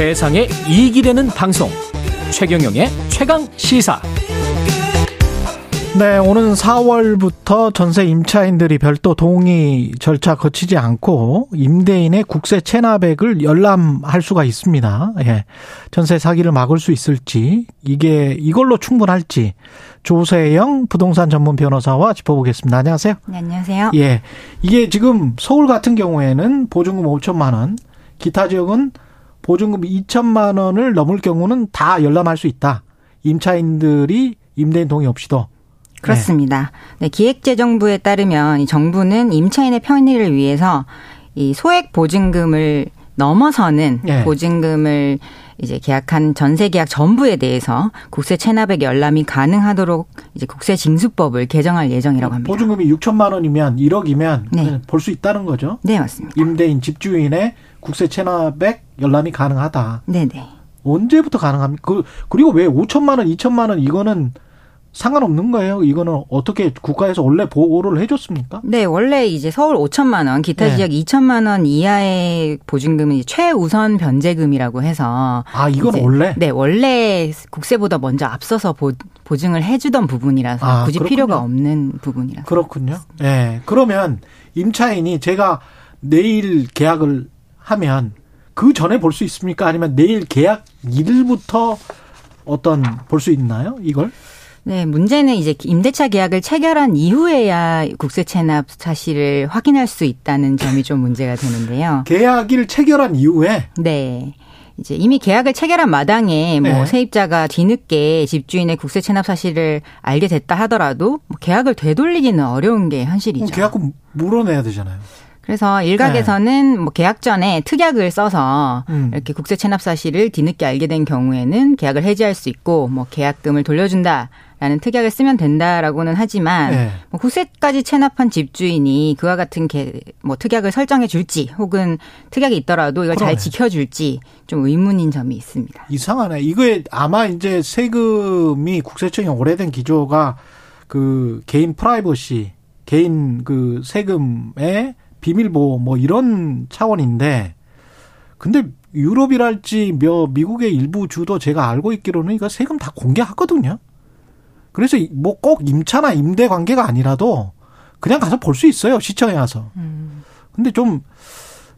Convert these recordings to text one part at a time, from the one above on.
세상에 이익이 되는 방송 최경영의 최강 시사 네, 오는 4월부터 전세 임차인들이 별도 동의 절차 거치지 않고 임대인의 국세 체납액을 열람할 수가 있습니다. 예. 전세 사기를 막을 수 있을지, 이게 이걸로 충분할지, 조세영 부동산 전문 변호사와 짚어보겠습니다. 안녕하세요. 네, 안녕하세요. 예. 이게 지금 서울 같은 경우에는 보증금 5천만 원, 기타 지역은 보증금 2천만 원을 넘을 경우는 다 열람할 수 있다. 임차인들이 임대인 동의 없이도. 그렇습니다. 네, 기획재정부에 따르면 이 정부는 임차인의 편의를 위해서 이 소액 보증금을 넘어서는 네. 보증금을 이제 계약한 전세 계약 전부에 대해서 국세 체납액 열람이 가능하도록 이제 국세 징수법을 개정할 예정이라고 합니다. 보증금이 6천만 원이면 1억이면 네. 볼수 있다는 거죠? 네, 맞습니다. 임대인 집주인의 국세 체납액 열람이 가능하다. 네, 네. 언제부터 가능합니까? 그 그리고 왜 5천만 원, 2천만 원 이거는 상관없는 거예요. 이거는 어떻게 국가에서 원래 보호를 해줬습니까? 네, 원래 이제 서울 5천만 원, 기타 네. 지역 2천만 원 이하의 보증금이 최우선 변제금이라고 해서 아 이건 원래 네 원래 국세보다 먼저 앞서서 보, 보증을 해주던 부분이라서 아, 굳이 그렇군요. 필요가 없는 부분이라서 그렇군요. 예, 네, 그러면 임차인이 제가 내일 계약을 하면 그 전에 볼 수 있습니까? 아니면 내일 계약 일부터 어떤 볼 수 있나요? 이걸? 네, 문제는 이제 임대차 계약을 체결한 이후에야 국세 체납 사실을 확인할 수 있다는 점이 좀 문제가 되는데요. 계약일 체결한 이후에? 네. 이제 이미 계약을 체결한 마당에 뭐 네. 세입자가 뒤늦게 집주인의 국세 체납 사실을 알게 됐다 하더라도 뭐 계약을 되돌리기는 어려운 게 현실이죠. 계약금 물어내야 되잖아요. 그래서 일각에서는 네. 뭐 계약 전에 특약을 써서 음. 이렇게 국세 체납 사실을 뒤늦게 알게 된 경우에는 계약을 해지할 수 있고 뭐 계약금을 돌려준다. 라는 특약을 쓰면 된다라고는 하지만 네. 뭐 국세까지 체납한 집주인이 그와 같은 개, 뭐 특약을 설정해 줄지 혹은 특약이 있더라도 이걸 그러네. 잘 지켜줄지 좀 의문인 점이 있습니다. 이상하네. 이거에 아마 이제 세금이 국세청이 오래된 기조가 그 개인 프라이버시, 개인 그 세금의 비밀보호 뭐 이런 차원인데 근데 유럽이랄지 며 미국의 일부 주도 제가 알고 있기로는 이거 세금 다 공개하거든요. 그래서 뭐 꼭 임차나 임대 관계가 아니라도 그냥 가서 볼 수 있어요. 시청에 가서. 음. 근데 좀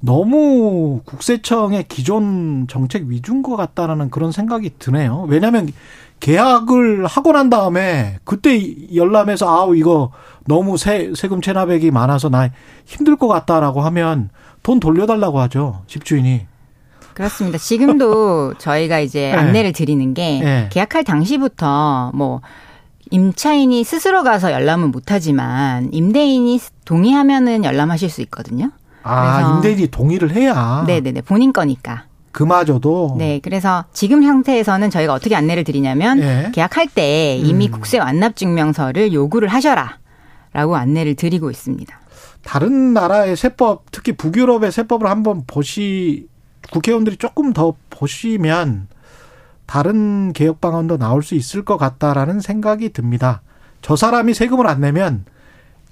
너무 국세청의 기존 정책 위주인 것 같다라는 그런 생각이 드네요. 왜냐하면 계약을 하고 난 다음에 그때 열람해서 아우 이거 너무 세, 세금 체납액이 많아서 나 힘들 것 같다라고 하면 돈 돌려달라고 하죠 집주인이. 그렇습니다. 지금도 저희가 이제 네. 안내를 드리는 게 네. 계약할 당시부터 뭐 임차인이 스스로 가서 열람은 못하지만 임대인이 동의하면은 열람하실 수 있거든요. 아, 임대인이 동의를 해야. 네네네. 본인 거니까. 그마저도. 네. 그래서 지금 형태에서는 저희가 어떻게 안내를 드리냐면 네. 계약할 때 이미 음. 국세 완납 증명서를 요구를 하셔라. 라고 안내를 드리고 있습니다. 다른 나라의 세법, 특히 북유럽의 세법을 한번 보시, 국회의원들이 조금 더 보시면 다른 개혁 방안도 나올 수 있을 것 같다라는 생각이 듭니다. 저 사람이 세금을 안 내면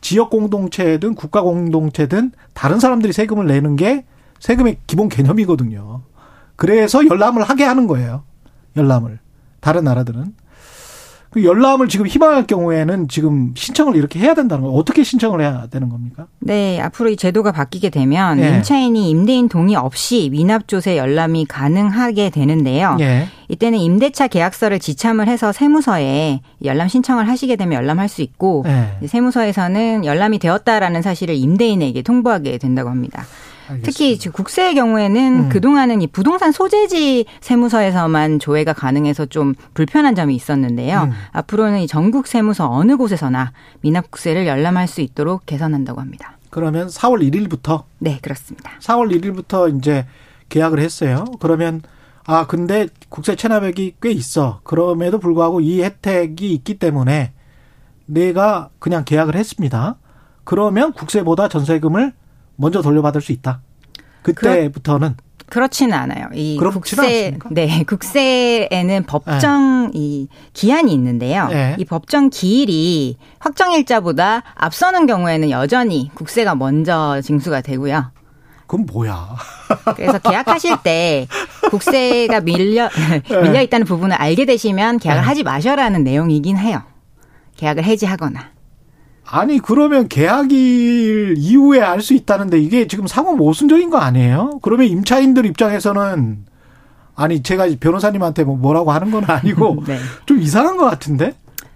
지역 공동체든 국가 공동체든 다른 사람들이 세금을 내는 게 세금의 기본 개념이거든요. 그래서 열람을 하게 하는 거예요. 열람을. 다른 나라들은. 그 열람을 지금 희망할 경우에는 지금 신청을 이렇게 해야 된다는 거예요. 어떻게 신청을 해야 되는 겁니까? 네, 앞으로 이 제도가 바뀌게 되면 네. 임차인이 임대인 동의 없이 미납조세 열람이 가능하게 되는데요. 네. 이때는 임대차 계약서를 지참을 해서 세무서에 열람 신청을 하시게 되면 열람할 수 있고 네. 세무서에서는 열람이 되었다라는 사실을 임대인에게 통보하게 된다고 합니다. 알겠습니다. 특히 국세의 경우에는 음. 그동안은 이 부동산 소재지 세무서에서만 조회가 가능해서 좀 불편한 점이 있었는데요. 음. 앞으로는 이 전국 세무서 어느 곳에서나 미납국세를 열람할 수 있도록 개선한다고 합니다. 그러면 4월 1일부터? 네, 그렇습니다. 4월 1일부터 이제 계약을 했어요. 그러면 아, 근데 국세 체납액이 꽤 있어. 그럼에도 불구하고 이 혜택이 있기 때문에 내가 그냥 계약을 했습니다. 그러면 국세보다 전세금을 먼저 돌려받을 수 있다. 그때부터는 그렇, 지는 않아요. 이 국세? 네 국세에는 법정 네. 이 기한이 있는데요. 네. 이 법정 기일이 확정일자보다 앞서는 경우에는 여전히 국세가 먼저 징수가 되고요. 그건 뭐야? 그래서 계약하실 때 국세가 밀려 밀려 있다는 부분을 알게 되시면 계약을 네. 하지 마셔라는 내용이긴 해요. 계약을 해지하거나. 아니 그러면 계약일 이후에 알 수 있다는데 이게 지금 상호 모순적인 거 아니에요? 그러면 임차인들 입장에서는 아니 제가 변호사님한테 뭐 뭐라고 하는 건 아니고 네. 좀 이상한 것 같은데?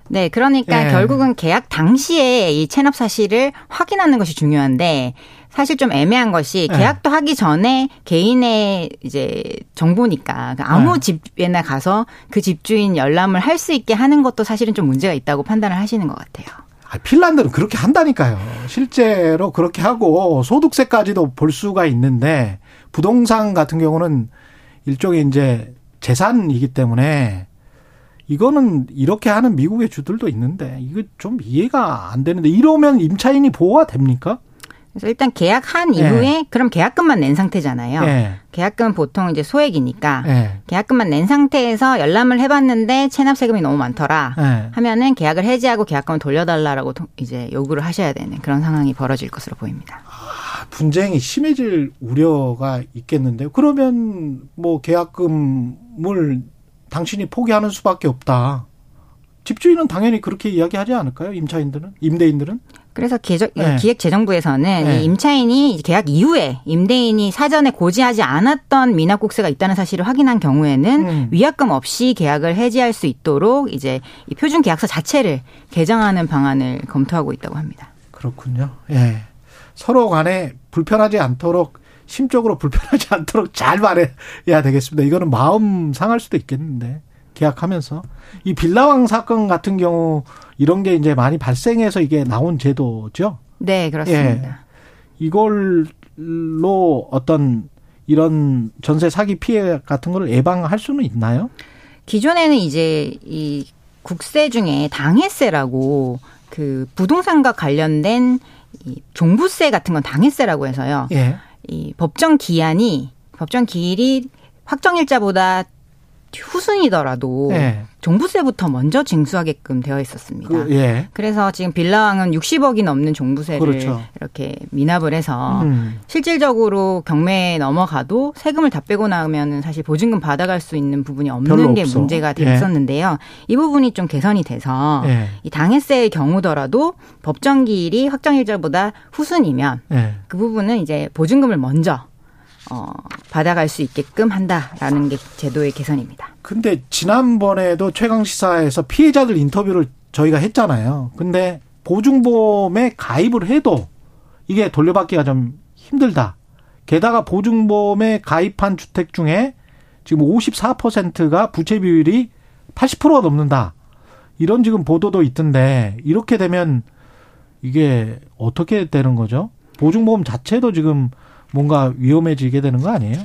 네, 그러니까 예. 결국은 계약 당시에 이 체납 사실을 확인하는 것이 중요한데 사실 좀 애매한 것이 예. 계약도 하기 전에 개인의 이제 정보니까 그러니까 아무 네. 집에나 가서 그 집주인 열람을 할 수 있게 하는 것도 사실은 좀 문제가 있다고 판단을 하시는 것 같아요. 아, 핀란드는 그렇게 한다니까요. 실제로 그렇게 하고 소득세까지도 볼 수가 있는데 부동산 같은 경우는 일종의 이제 재산이기 때문에 이거는 이렇게 하는 미국의 주들도 있는데 이거 좀 이해가 안 되는데 이러면 임차인이 보호가 됩니까? 그래서 일단 계약한 예. 이후에 네. 그럼 계약금만 낸 상태잖아요. 네. 계약금은 보통 이제 소액이니까 네. 계약금만 낸 상태에서 열람을 해봤는데 체납 세금이 너무 많더라 하면은 계약을 해지하고 계약금을 돌려달라라고 이제 요구를 하셔야 되는 그런 상황이 벌어질 것으로 보입니다. 아, 분쟁이 심해질 우려가 있겠는데요. 그러면 뭐 계약금을 당신이 포기하는 수밖에 없다. 집주인은 당연히 그렇게 이야기하지 않을까요? 임차인들은? 임대인들은? 그래서 기획, 네. 기획재정부에서는 네. 임차인이 계약 이후에 임대인이 사전에 고지하지 않았던 미납국세가 있다는 사실을 확인한 경우에는 음. 위약금 없이 계약을 해지할 수 있도록 이제 이 표준 계약서 자체를 개정하는 방안을 검토하고 있다고 합니다. 그렇군요. 예. 서로 간에 불편하지 않도록 심적으로 불편하지 않도록 잘 말해야 되겠습니다. 이거는 마음 상할 수도 있겠는데 계약하면서 이 빌라왕 사건 같은 경우 이런 게 이제 많이 발생해서 이게 나온 제도죠. 네, 그렇습니다. 예. 이걸로 어떤 이런 전세 사기 피해 같은 걸 예방할 수는 있나요? 기존에는 이제 이 국세 중에 당해세라고 그 부동산과 관련된 이 종부세 같은 건 당해세라고 해서요. 예. 이 법정 기한이 법정 기일이 확정 일자보다 후순이더라도 예. 종부세부터 먼저 징수하게끔 되어 있었습니다. 그, 예. 그래서 지금 빌라왕은 60억이 넘는 종부세를 그렇죠. 이렇게 미납을 해서 음. 실질적으로 경매에 넘어가도 세금을 다 빼고 나오면 사실 보증금 받아갈 수 있는 부분이 없는 게 없어. 문제가 예. 됐었는데요. 예. 이 부분이 좀 개선이 돼서 예. 이 당해세의 경우더라도 법정 기일이 확정일자보다 후순이면 예. 그 부분은 이제 보증금을 먼저 어, 받아갈 수 있게끔 한다라는 게 제도의 개선입니다. 근데 지난번에도 최강 시사에서 피해자들 인터뷰를 저희가 했잖아요. 근데 보증보험에 가입을 해도 이게 돌려받기가 좀 힘들다. 게다가 보증보험에 가입한 주택 중에 지금 54%가 부채 비율이 80%가 넘는다. 이런 지금 보도도 있던데 이렇게 되면 이게 어떻게 되는 거죠? 보증보험 자체도 지금 뭔가 위험해지게 되는 거 아니에요?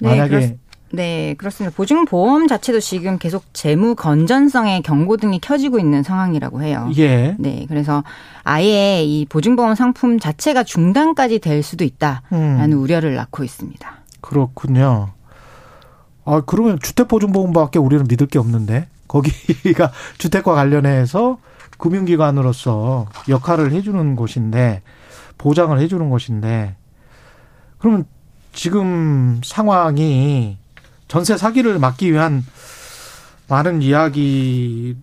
네, 만약에 그렇, 네, 그렇습니다. 보증보험 자체도 지금 계속 재무 건전성의 경고 등이 켜지고 있는 상황이라고 해요. 예. 네, 그래서 아예 이 보증보험 상품 자체가 중단까지 될 수도 있다라는 음. 우려를 낳고 있습니다. 그렇군요. 아, 그러면 주택보증보험밖에 우리는 믿을 게 없는데 거기가 주택과 관련해서 금융기관으로서 역할을 해주는 곳인데 보장을 해주는 곳인데 그러면 지금 상황이 전세 사기를 막기 위한 많은 이야기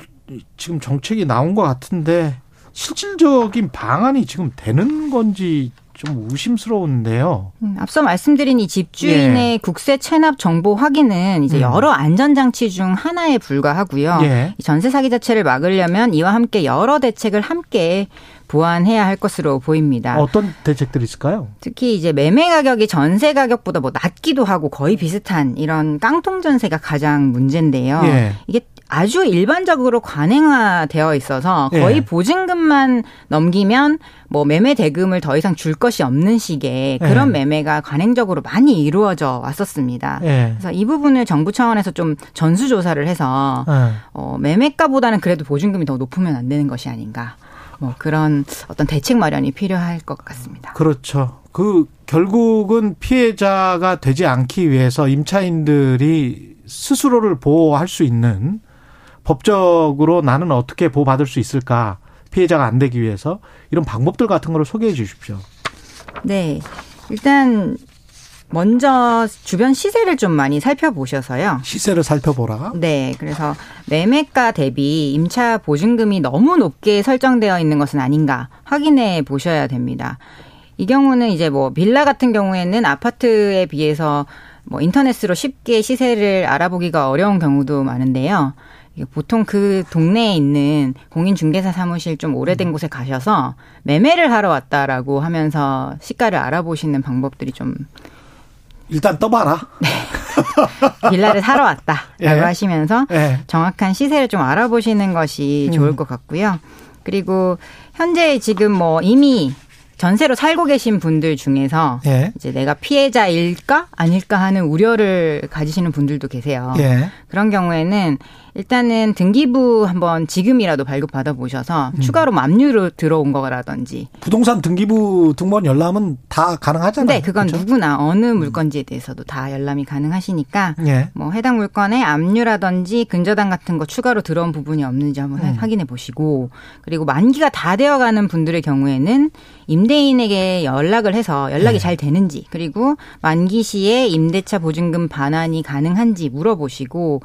지금 정책이 나온 것 같은데 실질적인 방안이 지금 되는 건지 좀 의심스러운데요. 음, 앞서 말씀드린 이 집주인의 예. 국세 체납 정보 확인은 이제 음. 여러 안전장치 중 하나에 불과하고요. 예. 전세 사기 자체를 막으려면 이와 함께 여러 대책을 함께 보완해야 할 것으로 보입니다. 어떤 대책들이 있을까요? 특히 이제 매매 가격이 전세 가격보다 뭐 낮기도 하고 거의 비슷한 이런 깡통 전세가 가장 문제인데요. 예. 이게 아주 일반적으로 관행화되어 있어서 거의 예. 보증금만 넘기면 뭐 매매 대금을 더 이상 줄 것이 없는 식의 그런 예. 매매가 관행적으로 많이 이루어져 왔었습니다. 예. 그래서 이 부분을 정부 차원에서 좀 전수 조사를 해서 예. 어, 매매가보다는 그래도 보증금이 더 높으면 안 되는 것이 아닌가. 뭐 그런 어떤 대책 마련이 필요할 것 같습니다. 그렇죠. 그 결국은 피해자가 되지 않기 위해서 임차인들이 스스로를 보호할 수 있는 법적으로 나는 어떻게 보호받을 수 있을까 피해자가 안 되기 위해서 이런 방법들 같은 거를 소개해 주십시오. 네. 일단 먼저 주변 시세를 좀 많이 살펴보셔서요. 시세를 살펴보라. 네, 그래서 매매가 대비 임차 보증금이 너무 높게 설정되어 있는 것은 아닌가 확인해 보셔야 됩니다. 이 경우는 이제 뭐 빌라 같은 경우에는 아파트에 비해서 뭐 인터넷으로 쉽게 시세를 알아보기가 어려운 경우도 많은데요. 보통 그 동네에 있는 공인중개사 사무실 좀 오래된 곳에 가셔서 매매를 하러 왔다라고 하면서 시가를 알아보시는 방법들이 좀 일단 떠봐라. 네. 빌라를 사러 왔다라고 예. 하시면서 예. 정확한 시세를 좀 알아보시는 것이 좋을 음. 것 같고요. 그리고 현재 지금 뭐 이미 전세로 살고 계신 분들 중에서 예. 이제 내가 피해자일까 아닐까 하는 우려를 가지시는 분들도 계세요. 예. 그런 경우에는 일단은 등기부 한번 지금이라도 발급 받아 보셔서 음. 추가로 압류로 들어온 거라든지 부동산 등기부 등본 열람은 다 가능하잖아요. 네, 그건 그렇죠? 누구나 어느 음. 물건지에 대해서도 다 열람이 가능하시니까 예. 뭐 해당 물건에 압류라든지 근저당 같은 거 추가로 들어온 부분이 없는지 한번 음. 확인해 보시고 그리고 만기가 다 되어가는 분들의 경우에는 임대인에게 연락을 해서 연락이 네. 잘 되는지 그리고 만기 시에 임대차 보증금 반환이 가능한지 물어보시고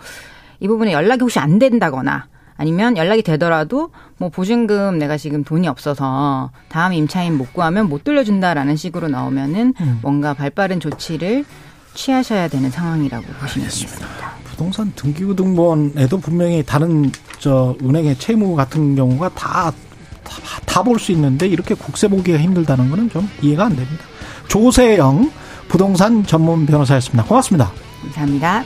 이 부분에 연락이 혹시 안 된다거나 아니면 연락이 되더라도 뭐 보증금 내가 지금 돈이 없어서 다음 임차인 못 구하면 못 돌려준다라는 식으로 나오면은 음. 뭔가 발빠른 조치를 취하셔야 되는 상황이라고 보시면 되겠습니다. 부동산 등기부 등본에도 분명히 다른 저 은행의 채무 같은 경우가 다 다 볼 수 있는데 이렇게 국세 보기가 힘들다는 거는 좀 이해가 안 됩니다. 조세영 부동산 전문 변호사였습니다. 고맙습니다. 감사합니다.